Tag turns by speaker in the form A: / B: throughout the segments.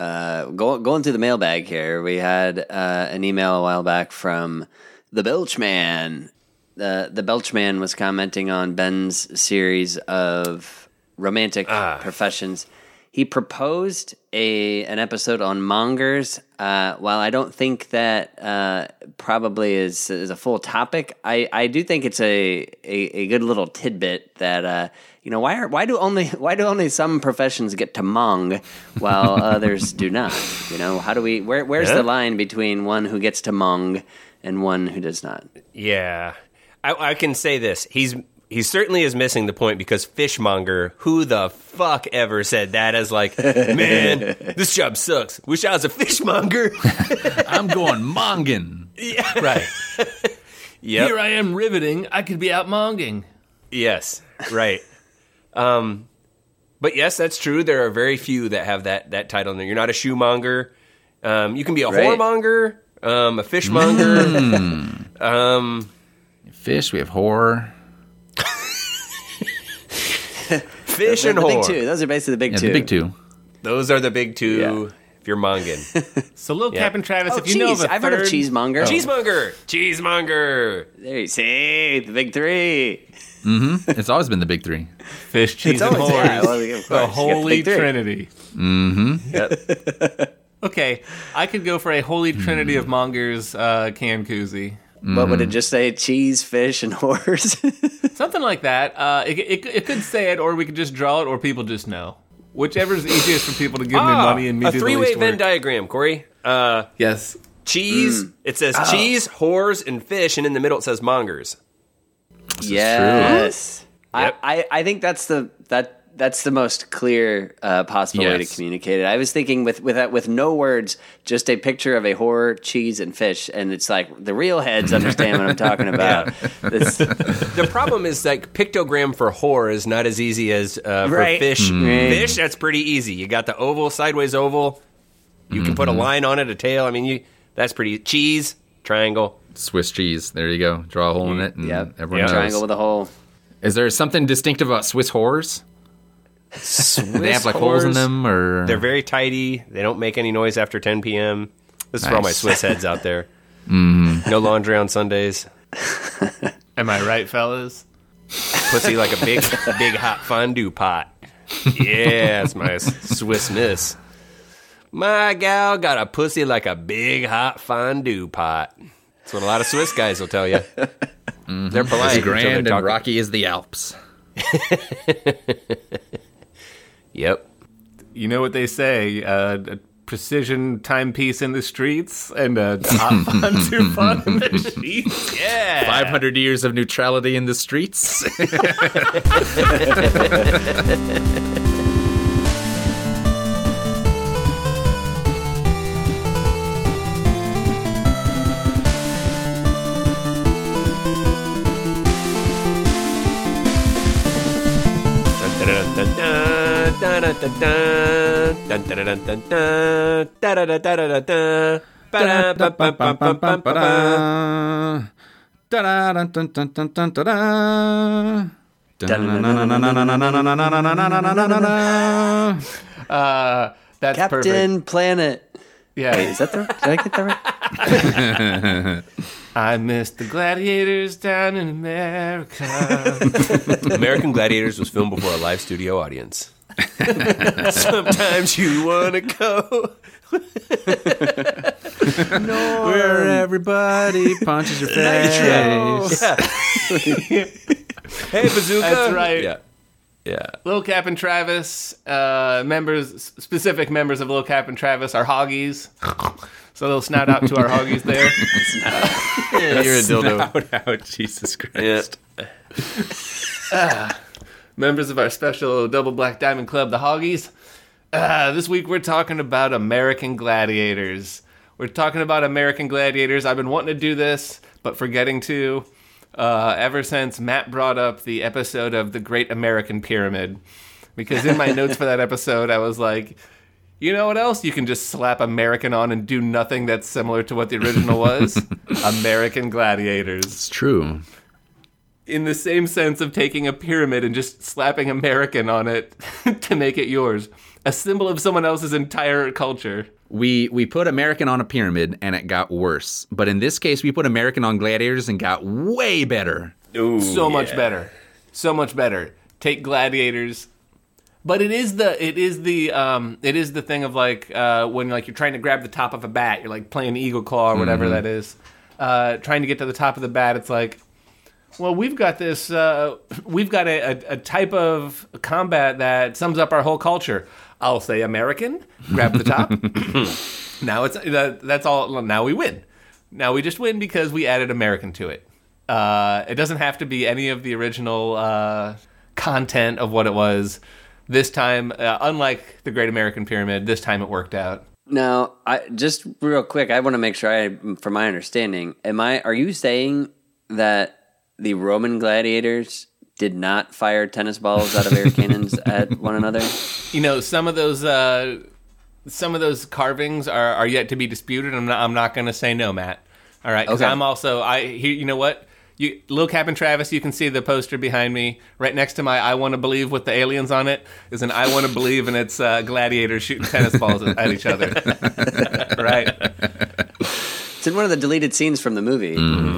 A: uh, go, going through the mailbag here, we had uh, an email a while back from the Belchman. The the Belchman was commenting on Ben's series of romantic professions. He proposed a an episode on mongers. Uh, while I don't think that uh, probably is is a full topic, I, I do think it's a, a, a good little tidbit that uh, you know why are why do only why do only some professions get to mong while others do not? You know how do we where where's
B: Yeah.
A: the line between one who gets to mong and one who does not?
B: Yeah, I, I can say this. He's he certainly is missing the point because fishmonger. Who the fuck ever said that? As like, man, this job sucks. Wish I was a fishmonger.
C: I'm going mongin.
D: Right.
B: yep.
D: Here I am riveting. I could be out monging.
B: Yes, right. um, but yes, that's true. There are very few that have that that title. You're not a shoemonger. Um, you can be a
A: Right.
B: whoremonger, um, a fishmonger.
C: Mm.
B: um,
C: Fish, we have horror.
B: fish
A: the,
B: and
A: the big
B: whore.
A: two. Those are basically the big
C: Yeah,
A: two.
C: the big two.
B: Those are the big two.
A: Yeah.
B: If you're monging,
D: So, Lil
B: Yeah.
D: Cap and Travis,
A: Oh,
D: if you know of
A: cheese.
D: a
A: I've heard of
D: third-
A: cheesemonger.
B: cheesemonger, cheesemonger.
A: There you see the big three. Mm-hmm.
C: It's always been the big three.
D: fish, cheese,
A: It's
D: and
A: always- yeah, well,
D: the
A: course, you got the
D: holy
A: big three.
D: trinity.
B: Yep.
D: Okay, I could go for a holy trinity of mongers uh, can koozie.
A: What would it just say? Cheese, fish, and horse.
D: Something like that. Uh, it, it, it could say it, or we could just draw it, or people just know. Whichever is easiest for people to give me money and me
B: Ah, a
D: do the
B: three-way
D: least
B: Venn
D: work.
B: diagram, Corey. Uh,
D: Yes.
B: cheese. It says cheese, whores, and fish, and in the middle it says mongers.
A: yes.
B: Yep.
A: I, I, I think that's the that that's the most clear uh, possible way to communicate it. I was thinking with with that with no words, just a picture of a whore, cheese, and fish, and it's like the real heads understand what I'm talking about. This-
B: The problem is like pictogram for whore is not as easy as uh, for
A: Right.
B: fish.
A: Right.
B: Fish, that's pretty easy. You got the oval, sideways oval. You can put a line on it, a tail. I mean, you that's pretty cheese triangle.
C: Swiss cheese. There you go. Draw a hole in it, and
A: Yep.
C: everyone
B: Yeah.
C: knows.
A: triangle with a hole.
C: Is there something distinctive about Swiss whores? They have like holes in them, or
B: They're very tidy. They don't make any noise after 10 p.m. This is for all my Swiss heads out there. Mm-hmm. No laundry on Sundays.
D: Am I right, fellas?
B: Pussy like a big, big hot fondue pot. Yeah, that's my Swiss miss. My gal got a pussy like a big hot fondue pot. That's what a lot of Swiss guys will tell you. Mm-hmm. They're polite.
C: as
B: until they're
C: grand and rocky as the Alps.
B: Yep.
D: You know what they say? Uh, a precision timepiece in the streets and a top fondue pot in the sheets.
B: Yeah.
C: Five hundred years of neutrality in the streets.
D: Uh, that's
A: Captain
D: perfect.
A: Planet.
D: Yeah.
A: Wait, is that the? Did I get that right?
D: I miss the gladiators down in America.
B: American Gladiators was filmed before a live studio audience. Sometimes you want to go.
C: Where everybody punches your face.
B: Hey, Bazooka.
D: That's right.
B: Yeah. Yeah.
D: Lil Cap and Travis, uh, members, specific members of Lil Cap and Travis are hoggies. So a little snout out to our hoggies there.
B: You're a dildo.
C: Out, Jesus Christ.
B: Yeah.
D: Members of our special Double Black Diamond Club, the Hoggies. Uh, this week we're talking about American Gladiators. We're talking about American Gladiators. I've been wanting to do this, but forgetting to. Uh, ever since Matt brought up the episode of the Great American Pyramid, because in my notes for that episode I was like, you know what else you can just slap American on and do nothing that's similar to what the original was? American Gladiators
C: It's true.
D: In the same sense of taking a pyramid and just slapping American on it to make it yours. a symbol of someone else's entire culture.
C: We we put American on a pyramid and it got worse. But in this case, we put American on gladiators and got way better.
B: Ooh,
D: so much better so much better take gladiators but it is the it is the um it is the thing of like uh when like you're trying to grab the top of a bat you're like playing eagle claw or whatever that is uh trying to get to the top of the bat it's like well we've got this uh we've got a, a, a type of combat that sums up our whole culture i'll say american grab the top now it's that, that's all now we win now we just win because we added american to it uh, it doesn't have to be any of the original uh, content of what it was. This time, uh, unlike the Great American Pyramid, this time it worked out.
A: Now, I just real quick, I want to make sure I, from my understanding, am I? Are you saying that the Roman gladiators did not fire tennis balls out of air cannons at one another?
D: You know, some of those uh, some of those carvings are, are yet to be disputed. I'm not I'm not going to say no, Matt. All right, because
A: Okay.
D: I'm also I here. You know what? You, Lil Cap and Travis, you can see the poster behind me. Right next to my "I Want to Believe" with the aliens on it is an "I Want to Believe" and it's uh, gladiators shooting tennis balls at each other. right
A: It's in one of the deleted scenes from the movie.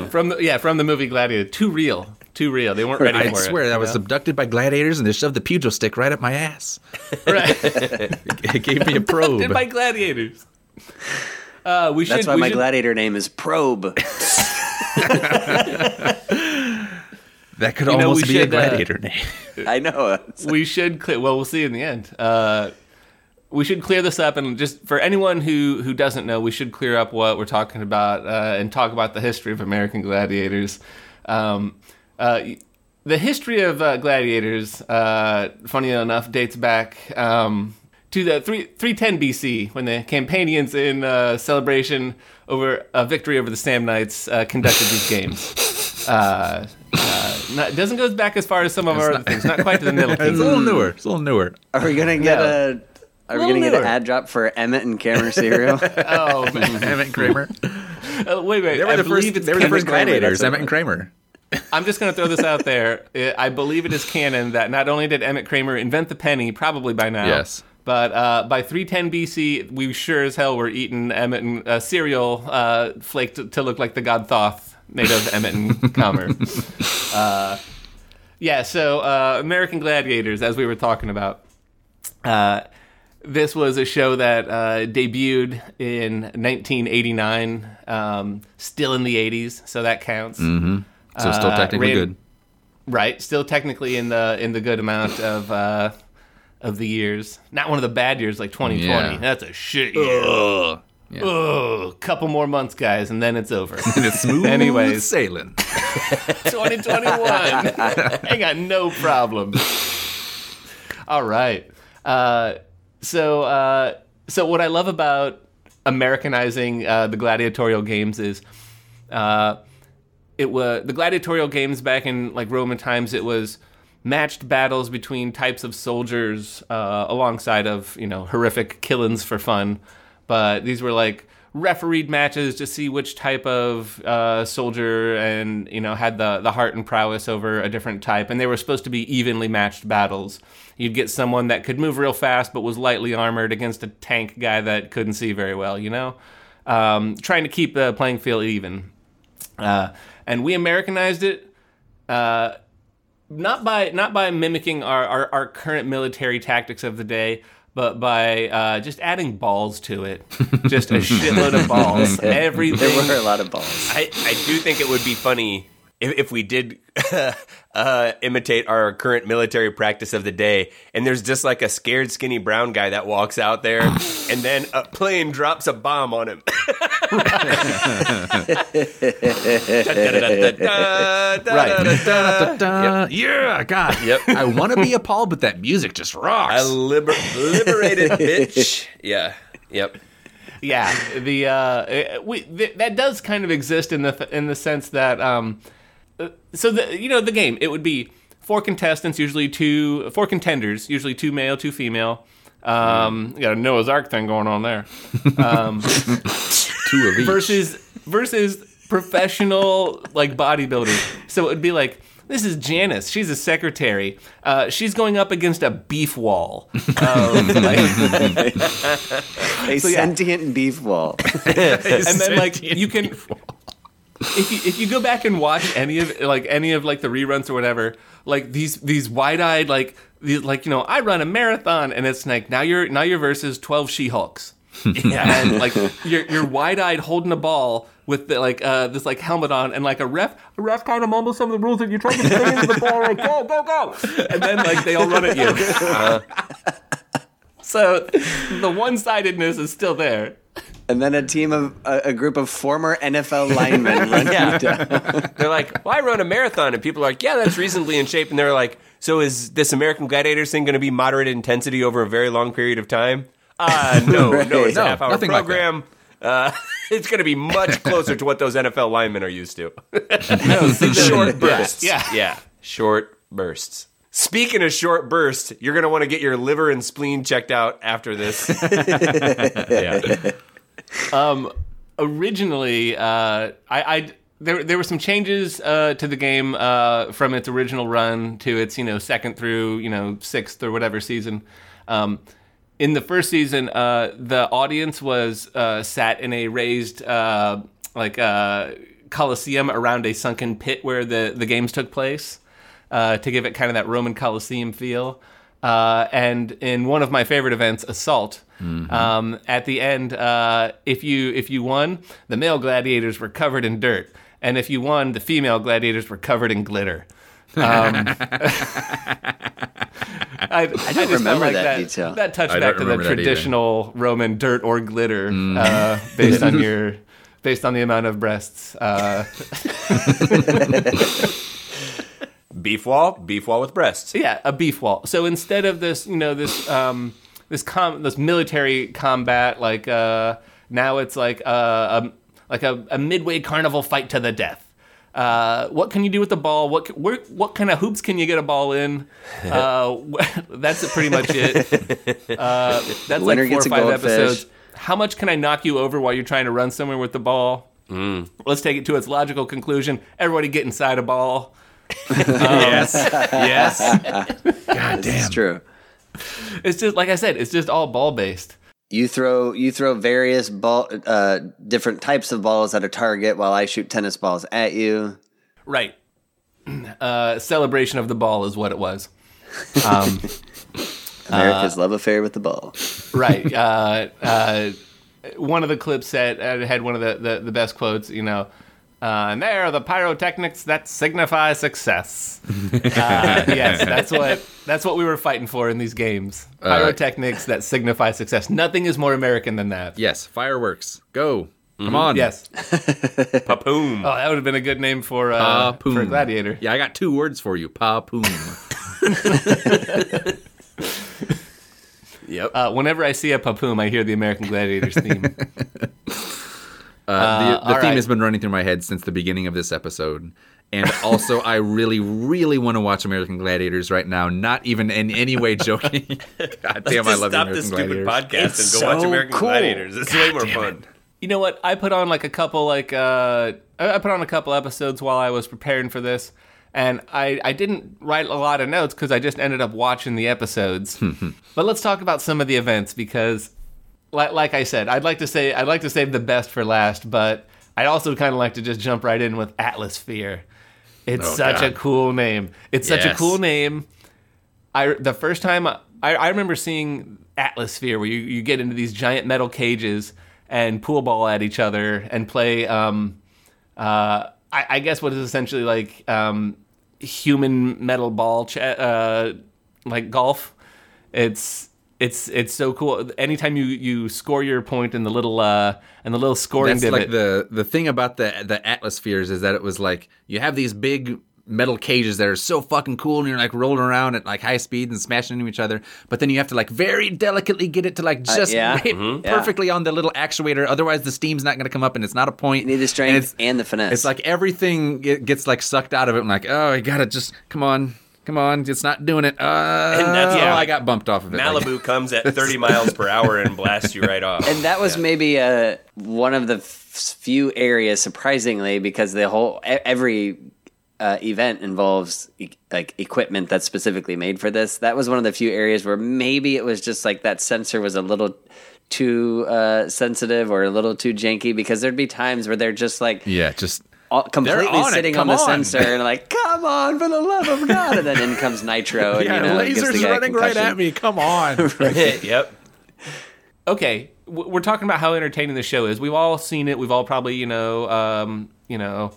D: from the, yeah from the movie Gladiator. Too real, too real. They weren't ready
C: I
D: for it.
C: swear, I was
D: know?
C: abducted by gladiators and they shoved the pugil stick right up my ass.
D: right.
C: It gave me a probe.
D: Did by gladiators. Uh, we should.
A: That's why
D: we
A: my
D: should-
A: gladiator name is Probe.
C: that could
D: You know,
C: almost
D: we
C: be a
D: should, uh,
C: gladiator name.
A: I know.
D: we should clear. Well, we'll see in the end. Uh, we should clear this up, and just for anyone who who doesn't know, we should clear up what we're talking about uh, and talk about the history of American gladiators. Um, uh, the history of uh, gladiators, uh, funny enough, dates back um, to the three, 310 BC when the Campanians, in uh, celebration over a victory over the Samnites, uh, conducted these games. Uh, uh, not, it doesn't go back as far as some of our other things. Not quite to the Middle
C: It's a little newer. It's a little newer.
A: Are we gonna get
D: No.
A: a? Are we
D: Little
A: gonna get an ad drop for Emmett and Kramer cereal?
D: Oh, man.
C: Emmett Kramer.
D: Uh, wait, wait.
C: They were
D: I
C: the
D: believe
C: first.
D: it's
C: They were the first gladiators. Emmett and Kramer.
D: I'm just going to throw this out there. Uh, I believe it is canon that not only did Emmett Kramer invent the penny, probably by now.
C: Yes.
D: But uh, by 310 BC, we sure as hell were eating Emmett and uh, cereal uh, flaked to, to look like the god Thoth, made of Emmett and Comer. uh, yeah, so uh, American Gladiators, as we were talking about. Uh, this was a show that uh, debuted in 1989, um, still in the 80s, so that counts.
C: So still
D: Uh,
C: technically
D: ran-
C: good.
D: Right, still technically in the in the good amount of uh, of the years. Not one of the bad years like 2020.
C: Yeah.
D: That's a shit year.
C: Ugh. Yeah.
D: Oh, couple more months, guys, and then it's over.
C: And it's smooth
D: Anyways.
C: sailing.
D: 2021. I got no problem. All right. Uh, so, uh, so what I love about Americanizing uh, the gladiatorial games is, uh, it was the gladiatorial games back in like Roman times. It was matched battles between types of soldiers, uh, alongside of you know horrific killings for fun. But these were like refereed matches to see which type of uh, soldier and you know had the the heart and prowess over a different type, and they were supposed to be evenly matched battles. You'd get someone that could move real fast but was lightly armored against a tank guy that couldn't see very well. You know, um, trying to keep the playing field even. Uh, and we Americanized it. Uh, not by not by mimicking our, our, our current military tactics of the day, but by uh, just adding balls to it. Just a shitload of balls. Everything.
A: there were a lot of balls.
B: I, I do think it would be funny if, if we did uh, imitate our current military practice of the day, and there's just like a scared, skinny brown guy that walks out there, and then a plane drops a bomb on him.
C: Da-da, Yeah, God.
B: Yep.
C: I want to be appalled, but that music just rocks.
B: A liber- liberated bitch. Yeah. Yep.
D: yeah, the uh, we th- that does kind of exist in the th- in the sense that um, uh, so the you know the game it would be four contestants, usually two four contenders, usually two male, two female. Um, you got a Noah's Ark thing going on there.
C: Um, Two of each.
D: versus versus professional like bodybuilders. So it would be like this is Janice. She's a secretary. Uh, she's going up against a beef wall. Um, like-
A: A
D: So, yeah.
A: sentient beef wall.
D: and then like you can if you if you go back and watch any of like any of like the reruns or whatever like these these wide-eyed like these like you know I run a marathon and it's like now you're now your versus 12 she-hulks. And like you're you're wide-eyed holding a ball with the, like uh, this like helmet on and like a ref a ref kind of mumbles some of the rules and you're trying to stay into the ball like go go go! And then like they all run at you. So the one-sidedness is still there
A: And then a team of a, a group of former NFL linemen run
B: Yeah.
A: you down.
B: They're like, well, I run a marathon. And people are like, yeah, that's reasonably in shape. And they're like, so is this American Gladiators thing going to be moderate intensity over a very long period of time? Uh, no, no, it's a
C: No,
B: half hour
C: nothing like
B: program. uh, it's going to be much closer to what those NFL linemen are used to. short bursts.
D: Yeah.
B: Yeah. Short bursts. Speaking of short bursts, you're going to want to get your liver and spleen checked out after this. yeah.
D: Originally, uh, I, I there there were some changes uh, to the game uh, from its original run to its you know second through you know sixth or whatever season. Um, in the first season, uh, the audience was uh, sat in a raised uh, like uh, coliseum around a sunken pit where the the games took place to give it kind of that Roman Coliseum feel. And in one of my favorite events, Assault, um, at the end, uh, if you if you won, the male gladiators were covered in dirt, and if you won, the female gladiators were covered in glitter. Um, I, I, don't
A: remember that detail.
D: That touched back to the
C: remember either.
D: traditional Roman dirt or glitter, uh, based on your based on the amount of breasts. Uh,
B: Beef wall, beef wall with breasts.
D: Yeah, a beef wall. So instead of this, you know, this um, this com- this military combat, like uh, now it's like uh, a like a, a midway carnival fight to the death. Uh, what can you do with the ball? What where, what kind of hoops can you get a ball in? Uh, that's pretty much it. Uh, that's
A: Winner
D: like four
A: gets
D: or five
A: goldfish.
D: episodes. How much can I knock you over while you're trying to run somewhere with the ball? Let's take it to its logical conclusion. Everybody get inside a ball.
B: yes. Yes. God damn.
A: It's true.
D: It's just like I said. It's just all ball based.
A: You throw you throw various ball, uh, different types of balls at a target, while I shoot tennis balls at you.
D: Right. Uh, celebration of the ball is what it was. Um,
A: America's love affair with the ball.
D: right. Uh, uh, one of the clips had, had one of the, the, the best quotes, you know. Uh, and there are the pyrotechnics that signify success. Uh, yes, that's what that's what we were fighting for in these games. Pyrotechnics that signify success. Nothing is more American than that.
C: Yes, fireworks. Go. Come on.
D: Yes.
B: Papoom.
D: Oh, that would have been a good name for uh,
C: Pa-poom.
D: for a gladiator.
C: Yeah, I got two words for you. Pa-poom.
B: Yep.
D: Uh, whenever I see a papoom, I hear the American Gladiators theme.
C: Uh, the the theme
D: right.
C: has been running through my head since the beginning of this episode. And also, I really, really want to watch American Gladiators right now. Not even in any way joking. God damn, I
B: Just
C: love
B: stop
C: American
B: this stupid
C: Gladiators.
B: podcast
A: It's
B: and go watch American
A: cool.
B: Gladiators. It's way more fun.
D: You know what? I put on like a couple like uh I I put on a couple episodes while I was preparing for this and I I didn't write a lot of notes cuz I just ended up watching the episodes. but let's talk about some of the events because like like I said, I'd like to say I'd like to save the best for last, but I'd also kind of like to just jump right in with Atlasphere. It's
C: Oh,
D: such a cool name. It's such a cool name. I the first time I, I remember seeing Atlasphere where you, you get into these giant metal cages and pool ball at each other and play um uh I, I guess what is essentially like um human metal ball ch- uh like golf. It's it's it's so cool. Anytime you you score your point in the little uh in the little scoring
C: That's
D: divot.
C: like the the thing about the the Atlaspheres is that it was like you have these big metal cages that are so fucking cool and you're like rolling around at like high speed and smashing into each other but then you have to like very delicately get it to like just
A: yeah.
C: hit
A: Mhm.
C: perfectly on the little actuator otherwise the steam's not going to come up and it's not a point
A: You need the
C: And
A: strength
C: it's-
A: and, the finesse.
C: it's like everything gets like sucked out of it. I'm like, oh, you gotta just come on, come on, it's not doing it. Uh,
B: And that's-
C: oh,
B: yeah.
C: I got bumped off of it. Like,
B: Malibu comes at 30 miles per hour and blasts you right off.
A: and that was maybe uh, one of the f- few areas, surprisingly, because the whole e- every uh, event involves e- like equipment that's specifically made for this. That was one of the few areas where maybe it was just like that sensor was a little too uh, sensitive or a little too janky because there'd be times where they're just like
C: Yeah, just
A: all, completely sitting
C: come
A: on the
C: on.
A: sensor and like, come on, for the love of God! And then in comes Nitro, and
C: yeah,
A: you know,
C: lasers
A: guy a
C: running right at me. Come on. right.
B: yep.
D: okay, we're talking about how entertaining the show is. We've all seen it. We've all probably, you know, um, you know,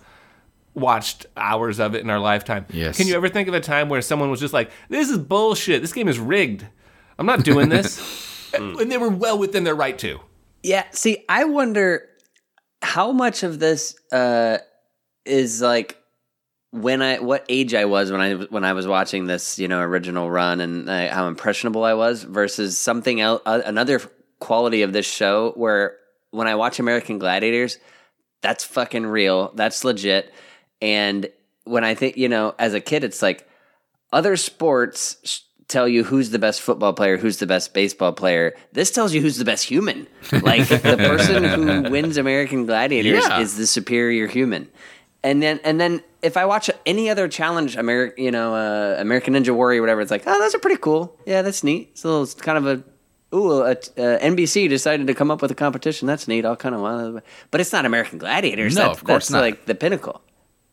D: watched hours of it in our lifetime.
C: Yes.
D: Can you ever think of a time where someone was just like, "This is bullshit. This game is rigged. I'm not doing this," and they were well within their right to.
A: Yeah, see, I wonder how much of this uh, is like when I what age I was when I when I was watching this, you know, original run, and uh, how impressionable I was versus something else. Uh, another quality of this show where when I watch American Gladiators, that's fucking real. That's legit. And when I think, you know, as a kid, it's like other sports sh- tell you who's the best football player, who's the best baseball player. This tells you who's the best human. Like the person who wins American Gladiators
C: Yeah.
A: is the superior human. And then, and then, if I watch any other challenge, American, you know, uh, American Ninja Warrior, whatever, it's like, oh, those are pretty cool. Yeah, that's neat. It's a little, it's kind of a, ooh, a, uh, NBC decided to come up with a competition. That's neat. I'll kind of want, but it's not American Gladiators.
C: No,
A: That's-
C: of course
A: that's
C: not.
A: Like the pinnacle.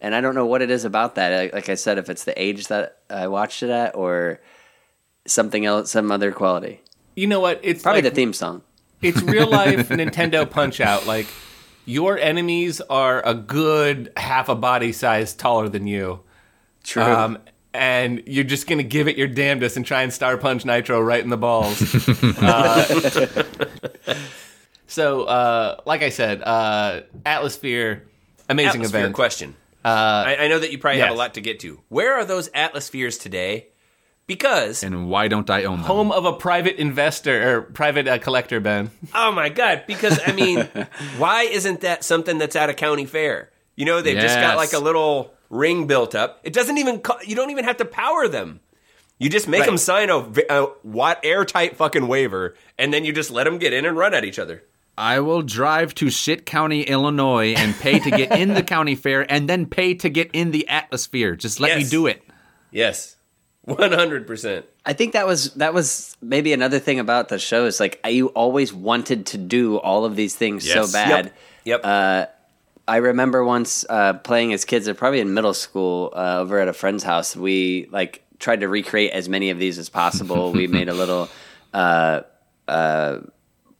A: And I don't know what it is about that. Like- Like I said, if it's the age that I watched it at, or something else, some other quality.
D: You know what? It's
A: Probably
D: like,
A: the theme song.
D: It's real life Nintendo Punch Out. Like your enemies are a good half a body size taller than you.
A: True.
D: Um, and you're just gonna give it your damnedest and try and star punch Nitro right in the balls. Uh, so, uh, like I said, uh, Atlasphere, amazing
B: Atlasphere
D: event.
B: question. I, I know that you probably have a lot to get to. Where are those Atlaspheres today? Because
C: and why don't I own them?
D: Home of a private investor or private uh, collector, Ben.
B: Oh my god! Because I mean, why isn't that something that's at a county fair? You know, they've just got
C: Yes.
B: like a little ring built up. It doesn't even. Co- you don't even have to power them. You just make
D: Right.
B: them sign a, v- a watt airtight fucking waiver, and then you just let them get in and run at each other.
C: I will drive to Shit County, Illinois, and pay to get in the county fair, and then pay to get in the Atlasphere. Just let me
B: Yes.
C: do it.
B: Yes, one hundred percent.
A: I think that was that was maybe another thing about the show is like you always wanted to do all of these things
C: Yes.
A: so bad.
B: Yep.
A: Uh, I remember once uh, playing as kids, probably in middle school, uh, over at a friend's house. We like tried to recreate as many of these as possible. we made a little uh, uh,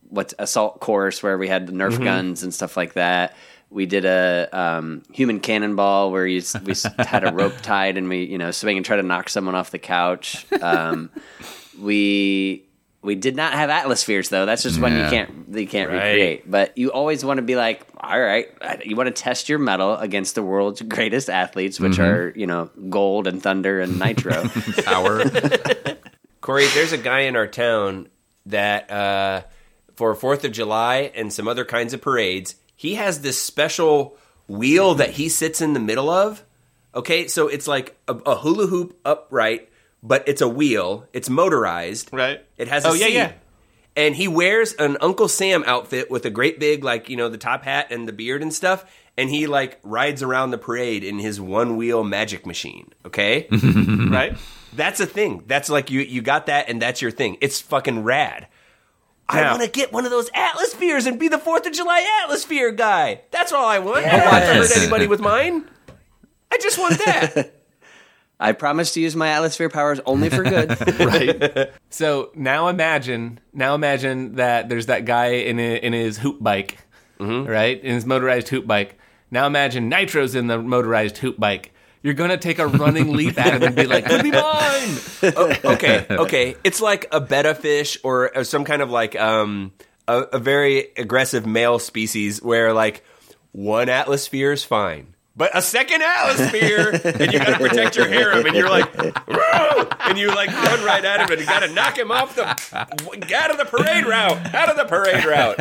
A: what's assault course where we had the Nerf guns and stuff like that. We did a um, human cannonball where you, we had a rope tied and we you know swing and try to knock someone off the couch. Um, we we did not have Atlaspheres though. That's just one you can't you can't
B: Right.
A: recreate. But you always want to be like, all right, you want to test your metal against the world's greatest athletes, which are you know Gold and Thunder and Nitro.
C: Power.
B: Corey, there's a guy in our town that uh, for Fourth of July and some other kinds of parades, he has this special wheel that he mm-hmm. sits in the middle of. Okay, so it's like a, a hula hoop upright, but it's a wheel. It's motorized.
D: Right.
B: It has a
D: Oh, yeah,
B: seat.
D: yeah.
B: And he wears an Uncle Sam outfit with a great big, like, you know, the top hat and the beard and stuff. And he, like, rides around the parade in his one wheel magic machine. Okay?
D: right?
B: That's a thing. That's like you you got that and that's your thing. It's fucking rad. I want to get one of those Atlaspheres and be the 4th of July Atlasphere guy. That's all I want. I don't want to hurt anybody with mine. I just want that.
A: I promise to use my Atlasphere powers only for good.
D: right. So now imagine, now imagine that there's that guy in a, in his hoop bike, mm-hmm. right? In his motorized hoop bike. Now imagine Nitro's in the motorized hoop bike. You're gonna take a running leap at him and be like, "Could be mine."
B: okay, okay. It's like a betta fish or, or some kind of like um a, a very aggressive male species where like one Atlasphere is fine. But a second Atlasphere, and you gotta protect your harem, and you're like, and you like run right at him, and you gotta knock him off the, out of the parade route, out of the parade route.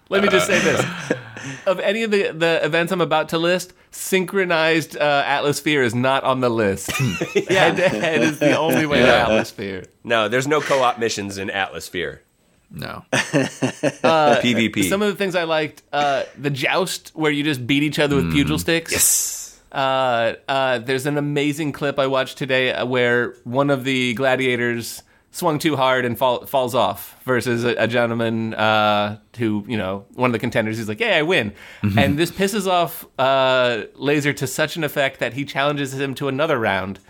D: Let me just say this: of any of the the events I'm about to list, synchronized uh, Atlasphere is not on the list. Head to head is the only way to Atlasphere.
B: No, there's no co-op missions in Atlasphere.
C: No.
B: PvP.
D: Some of the things I liked, uh, the joust where you just beat each other with pugil sticks.
B: yes.
D: Uh, uh, there's an amazing clip I watched today uh, where one of the gladiators swung too hard and fall, falls off versus a, a gentleman uh, who, you know, one of the contenders is like, yeah, I win. And this pisses off uh, Laser to such an effect that he challenges him to another round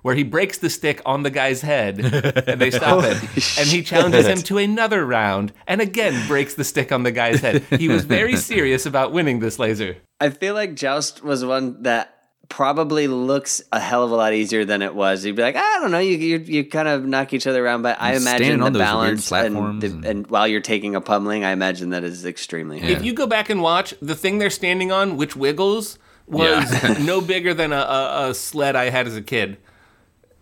D: where he breaks the stick on the guy's head and they stop it. And he challenges him to another round and again breaks the stick on the guy's head. He was very serious about winning this laser.
A: I feel like Joust was one that probably looks a hell of a lot easier than it was. You'd be like, I don't know, you you, you kind of knock each other around, but I imagine the
C: on those weird
A: balance and, the,
C: and-
A: and while you're taking a pummeling, I imagine that is extremely hard.
D: If you go back and watch, the thing they're standing on, which wiggles, was no bigger than a, a, a sled I had as a kid.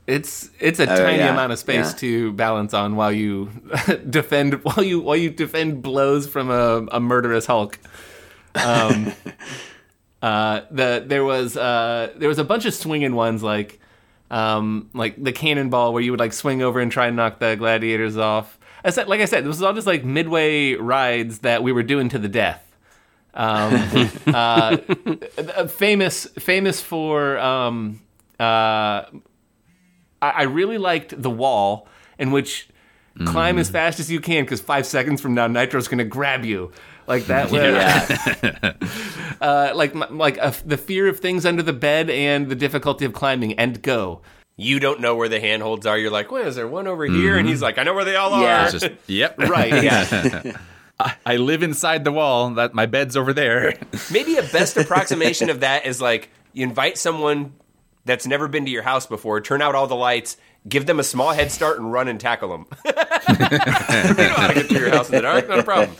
D: It's it's a tiny
A: yeah,
D: amount of space
A: yeah.
D: to balance on while you defend while you while you defend blows from a, a murderous Hulk. Um, uh, the there was uh, there was a bunch of swinging ones like um, like the cannonball where you would like swing over and try and knock the gladiators off. I said, like I said, this was all just like midway rides that we were doing to the death. Um, uh, famous famous for um, uh, I, I really liked the wall in which climb as fast as you can because five seconds from now Nitro's going to grab you like that.
A: yeah.
D: uh, like like uh, the fear of things under the bed and the difficulty of climbing and go.
B: You don't know where the handholds are. You're like, well, is there one over here? And he's like, I know where they all are.
A: Yeah.
C: It's just, yep.
D: Right. Yeah.
C: I, I live inside the wall. That my bed's over there.
B: Maybe a best approximation of that is like you invite someone that's never been to your house before, turn out all the lights, give them a small head start, and run and tackle them. you know how to get to your house in the dark, not a problem.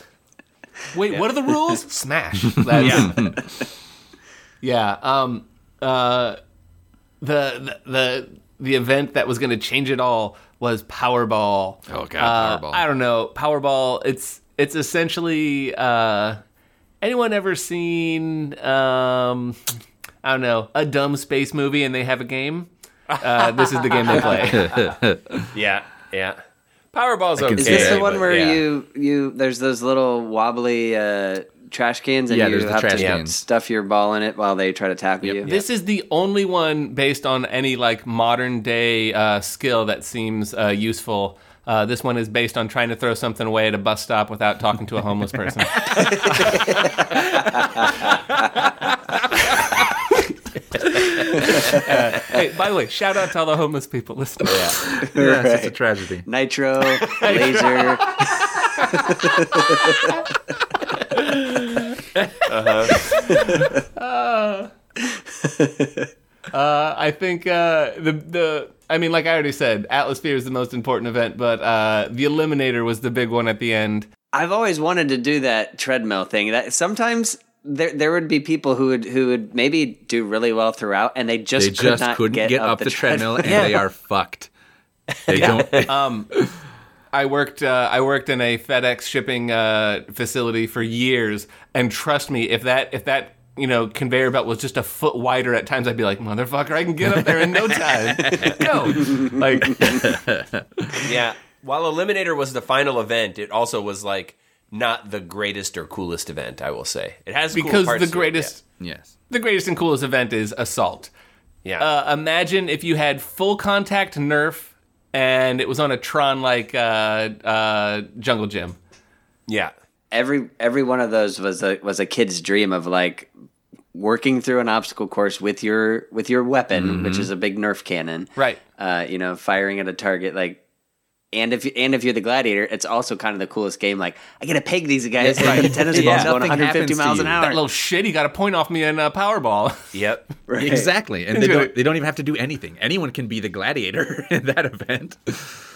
D: Wait, what are the rules? Smash. That's,
B: Yeah.
D: Yeah. Um. Uh. The the the, the event that was going to change it all was Powerball.
C: Oh, God,
D: Uh,
C: Powerball.
D: I don't know Powerball. It's it's essentially. Uh, anyone ever seen? Um. I don't know a dumb space movie and they have a game. Uh, this is the game they play.
B: Yeah, yeah. Powerball's
C: I
B: okay.
A: Is this the one where
B: yeah.
A: you you there's those little wobbly uh, trash cans and
C: Yeah,
A: you have
C: trash
A: to
C: cans.
A: stuff your ball in it while they try to tackle you?
D: This is the only one based on any like modern day uh, skill that seems uh, useful. Uh, this one is based on trying to throw something away at a bus stop without talking to a homeless person. Uh, hey, by the way, shout out to all the homeless people listening.
C: yeah, it's a tragedy.
A: Nitro, laser.
D: Uh huh. I think uh, the the I mean, like I already said, Atlasphere is the most important event, but uh, the Eliminator was the big one at the end.
A: I've always wanted to do that treadmill thing. That sometimes there there would be people who would who would maybe do really well throughout, and they just
C: They
A: could
C: just
A: not
C: couldn't
A: get,
C: get, up the, treadmill, and they are fucked. They don't.
D: Um, I worked uh, I worked in a FedEx shipping uh, facility for years, and trust me, if that if that you know conveyor belt was just a foot wider at times, I'd be like, motherfucker, I can get up there in no time. Go, like
B: Yeah. While Eliminator was the final event, it also was like not the greatest or coolest event. I will say it has cool
D: because
B: parts
D: the
B: to it,
D: greatest
C: yes.
D: the greatest and coolest event is assault.
B: Yeah. yeah.
D: Uh, imagine if you had full contact Nerf and it was on a Tron like uh, uh, jungle gym.
B: yeah.
A: every every one of those was a was a kid's dream of like working through an obstacle course with your with your weapon, which is a big Nerf cannon,
D: Right.
A: Uh, you know, firing at a target like. And if you, and if you're the gladiator, it's also kind of the coolest game. Like I get to peg these guys like a tennis
C: Yeah.
A: balls going
C: Nothing
A: 150 miles an hour.
D: That little shit, he got a point off me in a Powerball.
B: Yep.
A: Right.
C: Exactly, and they don't. They don't even have to do anything. Anyone can be the gladiator in that event.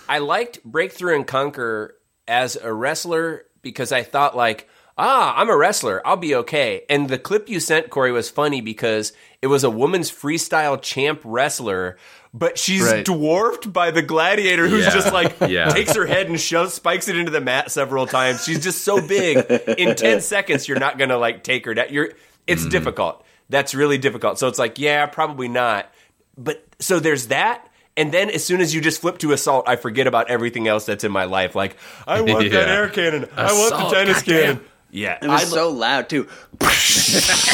B: I liked Breakthrough and Conquer as a wrestler because I thought like, ah, I'm a wrestler, I'll be okay. And the clip you sent, Corey, was funny because it was a woman's freestyle champ wrestler, but she's
D: Right.
B: dwarfed by the gladiator who's
C: Yeah.
B: just like
C: Yeah.
B: takes her head and shoves spikes it into the mat several times. She's just so big. In ten seconds, you're not gonna like take her down. You're it's difficult. That's really difficult. So it's like, yeah, probably not. But so there's that. And then as soon as you just flip to assault, I forget about everything else that's in my life. Like, I want that air cannon. I want the tennis cannon. Yeah,
A: It was
B: I-
A: so loud too.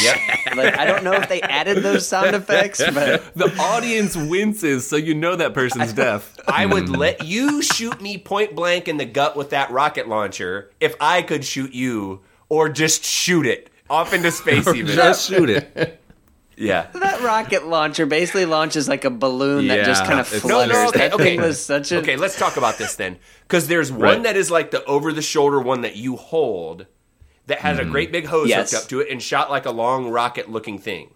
B: Yep.
A: Like I don't know if they added those sound effects, but
D: The audience winces, so you know that person's deaf.
B: I would hmm. let you shoot me point blank in the gut with that rocket launcher if I could shoot you, or just shoot it off into space. even
C: Just shoot it.
B: yeah.
A: that rocket launcher basically launches like a balloon that just kind of flutters.
B: No, no, okay,
A: that
B: okay.
A: was such a
B: Okay, let's talk about this then. Because there's one
C: Right.
B: that is like the over the shoulder one that you hold that has a mm-hmm. great big hose
A: Yes.
B: hooked up to it and shot like a long rocket looking thing.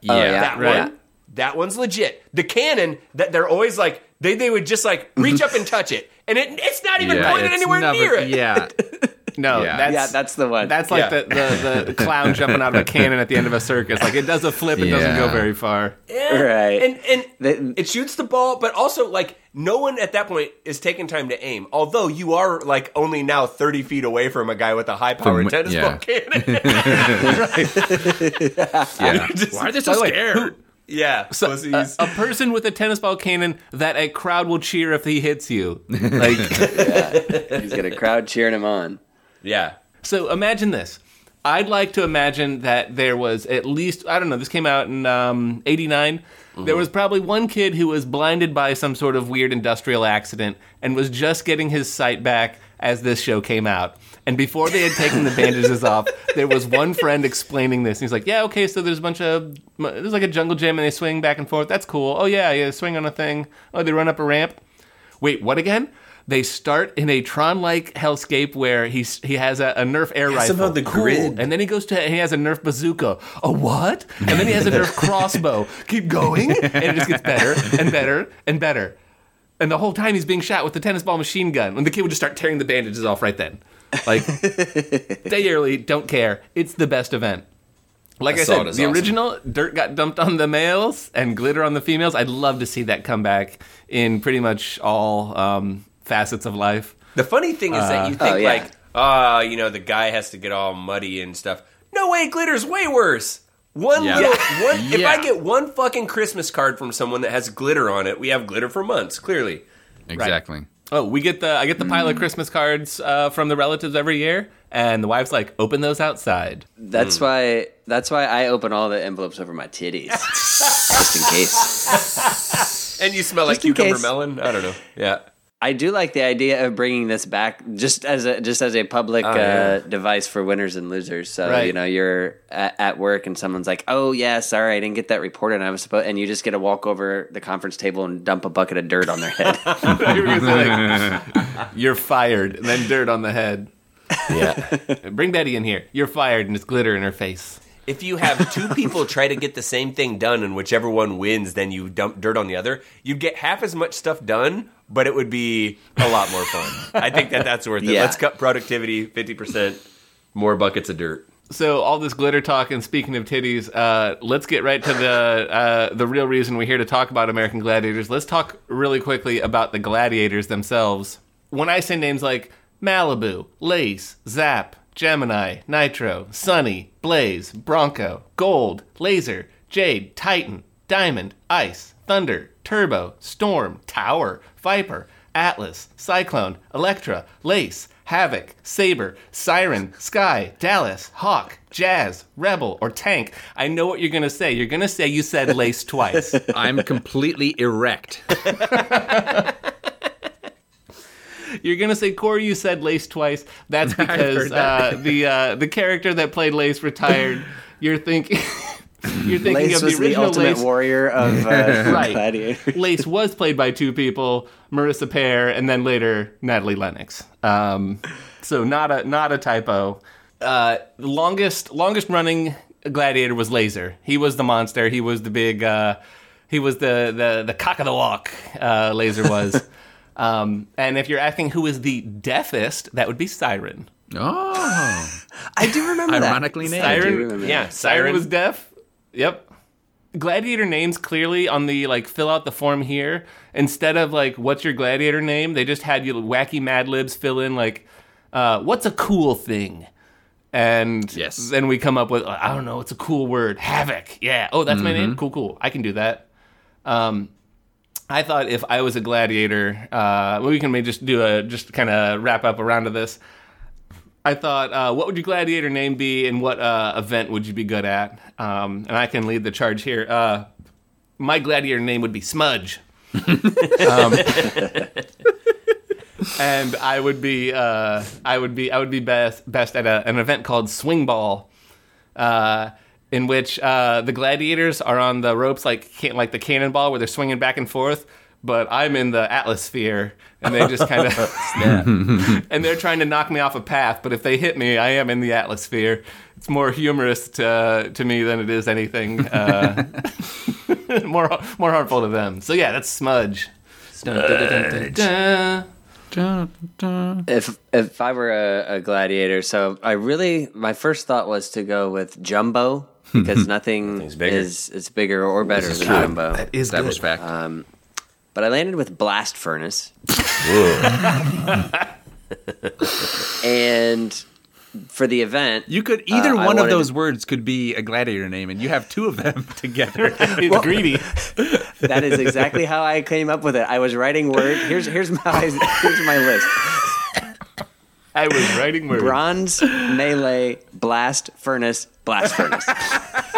C: Yeah.
A: yeah.
B: That
A: right.
B: one, that one's legit. The cannon that they're always like they they would just like reach mm-hmm. up and touch it, and it it's not even
C: Yeah,
B: pointed anywhere
C: never-
B: near it.
C: Yeah.
D: No,
C: Yeah.
D: that's
A: yeah, that's the one.
D: that's like
B: Yeah.
D: the, the, the clown jumping out of a cannon at the end of a circus. Like it does a flip, it doesn't go very far.
B: Yeah.
A: Right.
B: And and
A: They-
B: it shoots the ball, but also like no one at that point is taking time to aim. Although you are like only now thirty feet away from a guy with a high powered
C: From-
B: tennis
C: yeah.
B: ball cannon. right.
C: Yeah. Why are they so
D: By the way,
C: scared?
B: yeah,
D: So, uh,
B: pussies.
D: a, a person with a tennis ball cannon that a crowd will cheer if he hits you. Like
A: He's got a crowd cheering him on.
B: Yeah.
D: So imagine this. I'd like to imagine that there was at least I don't know. This came out in um, '89. There was probably one kid who was blinded by some sort of weird industrial accident and was just getting his sight back as this show came out. And before they had taken the bandages off, there was one friend explaining this. And he's like, "Yeah, okay. So there's a bunch of there's like a jungle gym and they swing back and forth. That's cool. Oh yeah, yeah, swing on a thing. Oh, they run up a ramp. Wait, what again? They start in a Tron-like hellscape where he's he has a, a Nerf air rifle.
B: somehow the
D: Cool.
B: grid.
D: And then he goes to he has a Nerf bazooka. A what? And then he has a Nerf crossbow. Keep going, and it just gets better and better and better. And the whole time he's being shot with the tennis ball machine gun. And the kid would just start tearing the bandages off right then. Like day early, don't care. It's the best event. Like I,
B: Assault
D: said, the
B: awesome.
D: original dirt got dumped on the males and glitter on the females. I'd love to see that come back in pretty much all um, facets of life.
B: The funny thing is that you think
A: oh, yeah.
B: like, ah, you know, the guy has to get all muddy and stuff. No way, glitter's way worse. One
C: Yeah.
B: little one. If I get one fucking Christmas card from someone that has glitter on it, we have glitter for months. Clearly,
C: Exactly.
D: Oh, we get the I get the pile of Christmas cards uh, from the relatives every year, and the wife's like, "Open those outside."
A: That's
B: Hmm.
A: why. That's why I open all the envelopes over my titties, just in case.
B: and you smell like
A: Just in
B: cucumber
A: case.
B: melon. I don't know. Yeah,
A: I do like the idea of bringing this back, just as a just as a public
B: Oh, yeah.
A: uh, device for winners and losers. So
D: Right.
A: you know you're at, at work and someone's like, "Oh yeah, sorry, I didn't get that report," and I was supposed, and you just get to walk over the conference table and dump a bucket of dirt on their head.
D: You were gonna say, like, You're fired, and then dirt on the head.
B: yeah.
D: Bring Betty in here. You're fired, and it's glitter in her face.
B: If you have two people try to get the same thing done, and whichever one wins, then you dump dirt on the other, you'd get half as much stuff done, but it would be a lot more fun. I think that that's worth it.
A: Yeah.
B: Let's cut productivity fifty percent. More buckets of dirt.
D: So all this glitter talk, and speaking of titties, uh, let's get right to the uh, the real reason we're here to talk about American Gladiators. Let's talk really quickly about the gladiators themselves. When I say names like Malibu, Lace, Zap, Gemini, Nitro, Sunny, Blaze, Bronco, Gold, Laser, Jade, Titan, Diamond, Ice, Thunder, Turbo, Storm, Tower, Viper, Atlas, Cyclone, Electra, Lace, Havoc, Saber, Siren, Sky, Dallas, Hawk, Jazz, Rebel, or Tank. I know what you're going to say. You're going to say you said Lace twice.
C: I'm completely erect.
D: You're gonna say Corey. You said Lace twice. That's because
C: that.
D: uh, the uh, the character that played Lace retired. You're thinking. You're thinking
A: Lace
D: of the
A: was the
D: original
A: ultimate
D: Lace.
A: warrior of uh,
D: Right.
A: Gladiator.
D: Lace was played by two people, Marisa Pare and then later Natalie Lennox. Um, so not a not a typo. Uh, longest longest running gladiator was Laser. He was the monster. He was the big. Uh, he was the the the cock of the walk. Uh, Laser was. Um, and if you're asking who is the deafest, that would be Siren.
C: Oh.
A: I do remember that.
C: Ironically named.
A: I do
D: Siren,
A: remember
B: Yeah,
A: that.
D: Siren
B: Siren
D: was deaf. Yep. Gladiator names clearly on the like fill out the form here. Instead of like what's your gladiator name, they just had you wacky Mad Libs fill in like uh, what's a cool thing, and
C: Yes.
D: then we come up with I don't know, it's a cool word, havoc. Yeah. Oh, that's my
C: Mm-hmm.
D: name. Cool, cool. I can do that. Um, I thought if I was a gladiator, uh, we can maybe just do a just kind of wrap up around to this. I thought, uh, what would your gladiator name be, and what uh, event would you be good at? Um, and I can lead the charge here. Uh, my gladiator name would be Smudge. um, and I would be, uh, I would be, I would be best best at a, an event called Swing Ball, uh, in which uh, the gladiators are on the ropes like can- like the cannonball where they're swinging back and forth. But I'm in the Atlasphere, and they just kind of and they're trying to knock me off a path. But if they hit me, I am in the Atlasphere. It's more humorous to to me than it is anything uh, more more harmful to them. So yeah, that's smudge. Dun.
A: If if I were a, a gladiator, so I really my first thought was to go with Jumbo Hmm. because hmm. nothing
B: Nothing's bigger.
A: is is bigger or better than
C: true.
A: Jumbo.
D: That is
C: That was
D: good.
C: fact.
A: Um, but I landed with Blast Furnace, and for the event,
C: you could either
A: Uh, I
C: one of
A: wanted-
C: those words could be a gladiator name, and you have two of them together.
D: It's greedy.
A: that is exactly how I came up with it. I was writing word. Here's here's my here's my list:
D: I was writing words.
A: Bronze, Melee, Blast Furnace, Blast Furnace.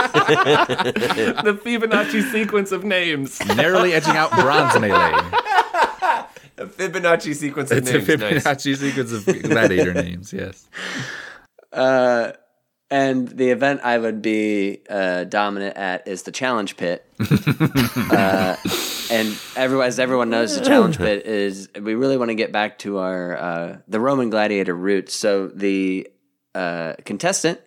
D: the Fibonacci sequence of names.
C: Narrowly edging out bronze melee.
B: A Fibonacci sequence of
C: It's a
B: names. nice.
C: Fibonacci sequence of gladiator names. Yes.
A: And the event I would be uh, dominant at is the challenge pit. uh, and everyone, as everyone knows, the challenge pit is we really want to get back to our uh, the Roman gladiator roots. So the uh, contestant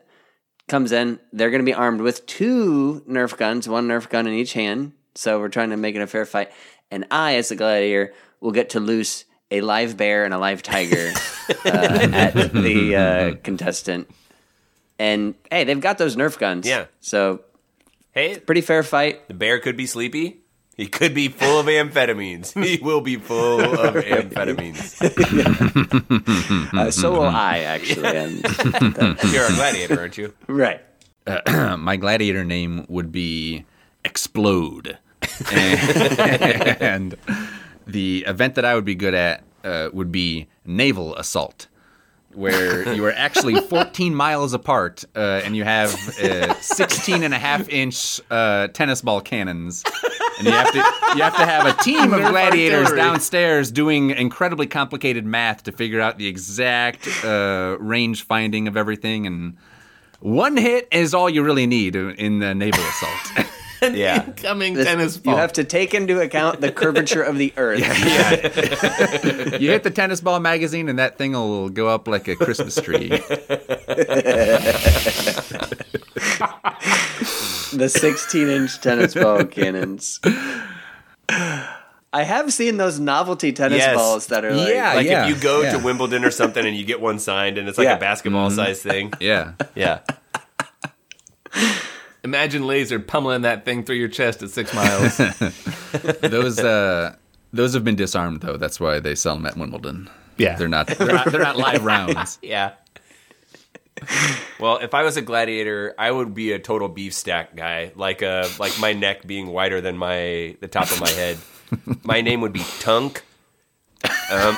A: comes in; they're going to be armed with two Nerf guns, one Nerf gun in each hand. So we're trying to make it a fair fight. And I, as the gladiator, will get to loose a live bear and a live tiger uh, at the uh, contestant. And hey, they've got those Nerf guns.
B: Yeah.
A: So
B: Hey,
A: pretty fair fight.
B: the bear could be sleepy. He could be full of amphetamines. He will be full of amphetamines.
A: Uh, so will I, actually. And,
B: You're a gladiator, aren't you?
A: right.
C: My gladiator name would be Explode. and, and the event that I would be good at uh, would be Naval Assault, where you are actually 14 miles apart uh, and you have uh, 16 and a half inch uh, tennis ball cannons. And you have to you have to have a team of gladiators downstairs doing incredibly complicated math to figure out the exact uh, range finding of everything and one hit is all you really need in the naval assault.
B: Yeah.
D: Incoming
A: This-
D: tennis
A: you have to take into account the curvature of the earth.
C: you hit the tennis ball magazine, and that thing will go up like a Christmas tree.
A: the 16 inch tennis ball cannons. I have seen those novelty tennis
B: Yes.
A: balls that are like,
C: Yeah.
B: Like if you go
C: yeah.
B: to Wimbledon or something and you get one signed and it's like
A: Yeah.
B: a basketball mm-hmm. size thing.
C: Yeah,
B: Yeah.
D: Imagine laser pummeling that thing through your chest at six miles.
C: those uh, those have been disarmed though. That's why they sell them at Wimbledon.
D: Yeah.
C: They're not. They're not, they're not live rounds.
B: Yeah. Well, if I was a gladiator, I would be a total beef stack guy, like uh like my neck being wider than my the top of my head. My name would be Tunk. Um,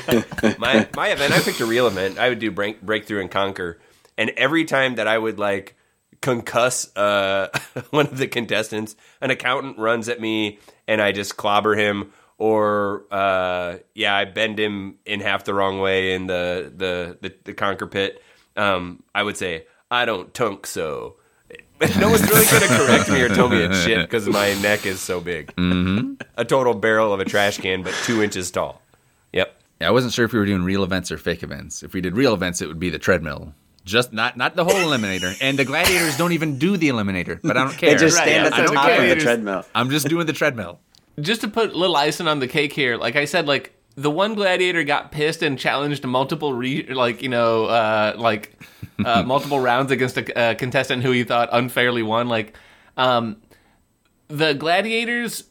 B: my my event, I picked a real event. I would do break, breakthrough and conquer, and every time that I would like concuss uh, one of the contestants, an accountant runs at me and I just clobber him, or uh, yeah, I bend him in half the wrong way in the the the, the conquer pit. Um, I would say I don't tunk so. No one's really going to correct me or tell me it's shit because my neck is so big. Mm-hmm. A total barrel of a trash can, but two inches tall. Yep.
C: Yeah, I wasn't sure if we were doing real events or fake events. If we did real events, it would be the treadmill. Just not not the whole eliminator. And the gladiators don't even do the eliminator, but I don't care.
A: They just stand
D: yeah.
A: at
D: I
A: the
D: don't
A: top
D: care.
A: of the
D: Gladiators-
A: treadmill.
C: I'm just doing the treadmill.
D: Just to put a little icing on the cake here, like I said, like the one gladiator got pissed and challenged multiple, re- like you know, uh, like uh, multiple rounds against a uh, contestant who he thought unfairly won. Like, um, the gladiators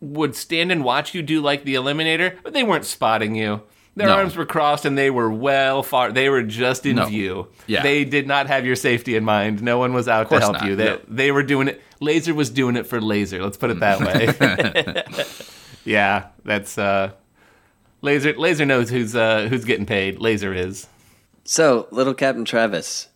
D: would stand and watch you do like the eliminator, but they weren't spotting you. Their
C: No.
D: arms were crossed and they were well far. They were just in
C: No.
D: view.
C: Yeah.
D: They did not have your safety in mind. No one was out to help
C: not,
D: you. They,
C: no.
D: they were doing it. Laser was doing it for laser. Let's put it that way. yeah, that's uh, laser. Laser knows who's uh, who's getting paid. Laser is.
A: So, little Captain Travis,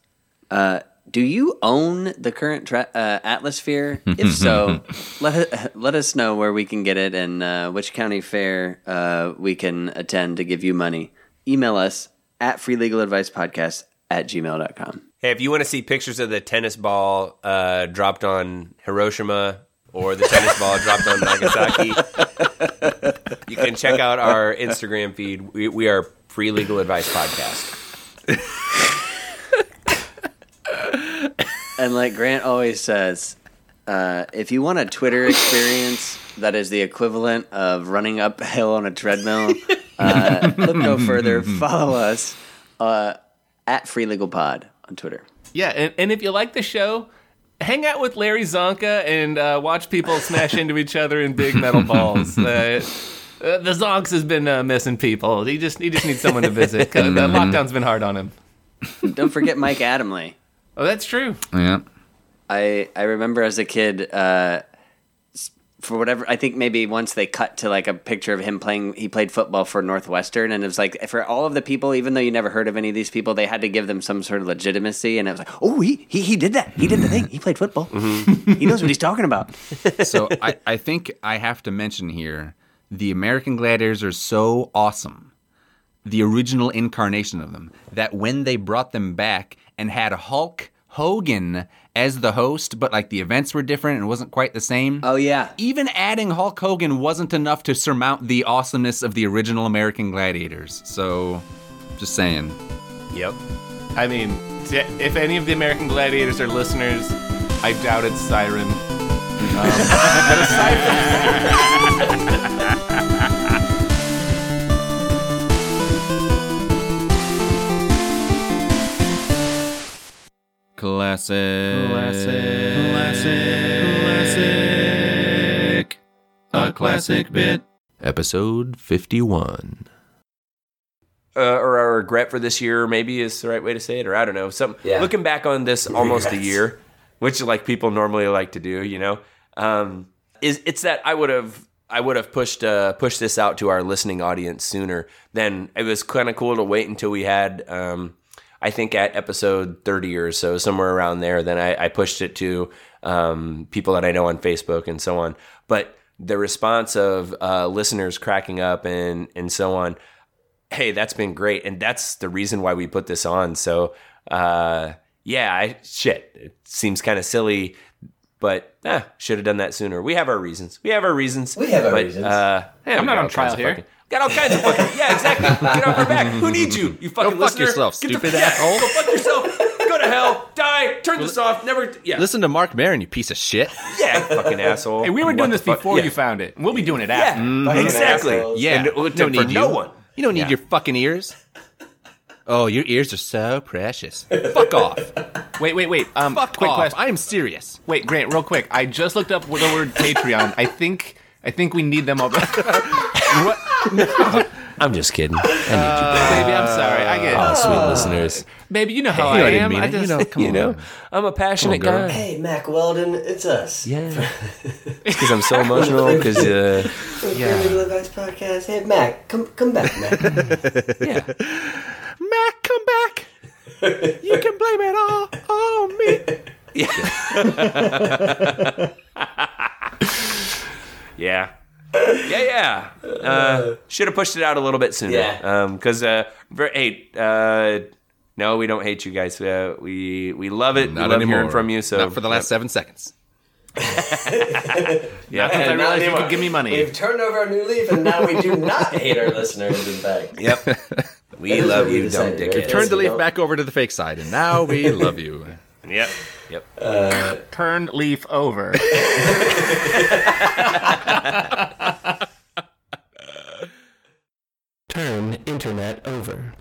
A: uh, do you own the current tra- uh, Atlasphere? If so, let let us know where we can get it and uh, which county fair uh, we can attend to give you money. Email us at freelegaladvicepodcast at gmail.com.
B: Hey, if you want to see pictures of the tennis ball uh, dropped on Hiroshima or the tennis ball dropped on Nagasaki, you can check out our Instagram feed. We, we are Free Legal Advice Podcast.
A: And like Grant always says, uh, if you want a Twitter experience that is the equivalent of running uphill on a treadmill, uh, look no further. Follow us uh, at Free Legal Pod on Twitter.
D: Yeah, and, and if you like the show, hang out with Larry Csonka and uh, watch people smash into each other in big metal balls. Uh, uh, the Zonks has been uh, missing people. He just he just needs someone to visit. the lockdown's been hard on him.
A: Don't forget Mike Adamle.
D: Oh, that's true.
C: Yeah.
A: I I remember as a kid, uh, for whatever I think maybe once they cut to like a picture of him playing. He played football for Northwestern, and it was like for all of the people, even though you never heard of any of these people, they had to give them some sort of legitimacy. And it was like, oh, he he, he did that. He did the thing. He played football. he knows what he's talking about.
C: So I, I think I have to mention here the American Gladiators are so awesome, the original incarnation of them, that when they brought them back and had Hulk Hogan as the host, but like the events were different and it wasn't quite the same.
A: Oh yeah.
C: even adding Hulk Hogan wasn't enough to surmount the awesomeness of the original American Gladiators. So, just saying.
B: Yep.
D: I mean, t- if any of the American Gladiators are listeners, I doubt it's Siren. Um, but aside from
C: Classic. Classic. Classic. A classic bit. Episode 51.
B: Uh, or our regret for this year, maybe is the right way to say it, or I don't know. Some
A: Yeah.
B: looking back on this almost a year, which like people normally like to do, you know, um, is it's that I would have I would have pushed uh, pushed this out to our listening audience sooner. Then it was kind of cool to wait until we had, um, I think at episode thirty or so, somewhere around there. Then I, I pushed it to um, people that I know on Facebook and so on. But the response of uh, listeners cracking up and and so on hey, that's been great, and that's the reason why we put this on. So, uh, yeah, I shit, it seems kind of silly, but eh, should have done that sooner. We have our reasons. We have our reasons.
A: We have our
B: but,
A: reasons.
B: Uh, yeah,
D: I'm not
B: got
D: on
B: all
D: trial here.
B: fucking- got all kinds of fucking yeah, exactly. Get off our back. Who needs you? You fucking
C: Go fuck
B: listener.
C: yourself,
B: Get the-
C: stupid
B: yeah,
C: asshole.
B: Go fuck yourself. Go to hell. Die. Turn this off. Never. Yeah.
C: Listen to Marc Maron, you piece of shit.
B: Yeah. Fucking asshole.
D: Hey, we were
B: What
D: doing this
B: fuck?
D: before
B: Yeah.
D: you found it. We'll be doing it
B: Yeah.
D: after.
B: Exactly.
A: assholes.
C: Yeah,
B: And it-
C: we
B: for
C: don't need
B: no one.
C: You don't need
B: Yeah.
C: your fucking ears. Oh, your ears are so precious. Fuck off.
D: Wait, wait, wait. Um,
C: Fuck
D: quick
C: off.
D: question.
C: I am serious.
D: Wait, Grant, real quick. I just looked up the word Patreon. I think I think we need them all. what?
B: I'm just kidding. I need you,
D: Baby, I'm sorry. I get it.
B: Oh, sweet listeners.
D: Baby, you know how
C: You know
D: I
C: I didn't
D: am.
C: mean
D: I just,
C: You know, come
B: You know,
C: on.
B: I'm a passionate
C: on,
B: guy.
A: Hey, Mack Weldon, it's us.
B: Yeah. Because I'm so emotional. Because uh,
A: Yeah. Legal Advice Podcast. Hey, Mack, come come back, Mack.
B: yeah,
C: Mack, come back. You can blame it all on me.
B: yeah, yeah, yeah. Yeah. Uh, Should have pushed it out a little bit sooner.
A: Yeah.
B: Because uh, ver- hey, uh, no, we don't hate you guys. Uh, we we love it.
C: Not
B: we love
C: anymore.
B: hearing from you. So
C: Not for the last seven seconds.
B: yeah,
D: I realized you could give me money.
A: We've turned over a new leaf, and now we do not hate our listeners. In fact,
B: Yep. We love
A: what we
B: you, dumb
A: decided,
B: dickhead.
A: right?
C: Turn the leaf back over to the fake side, and now we love you.
B: Yep. Yep.
D: Uh, turn leaf over.
E: Turn internet over.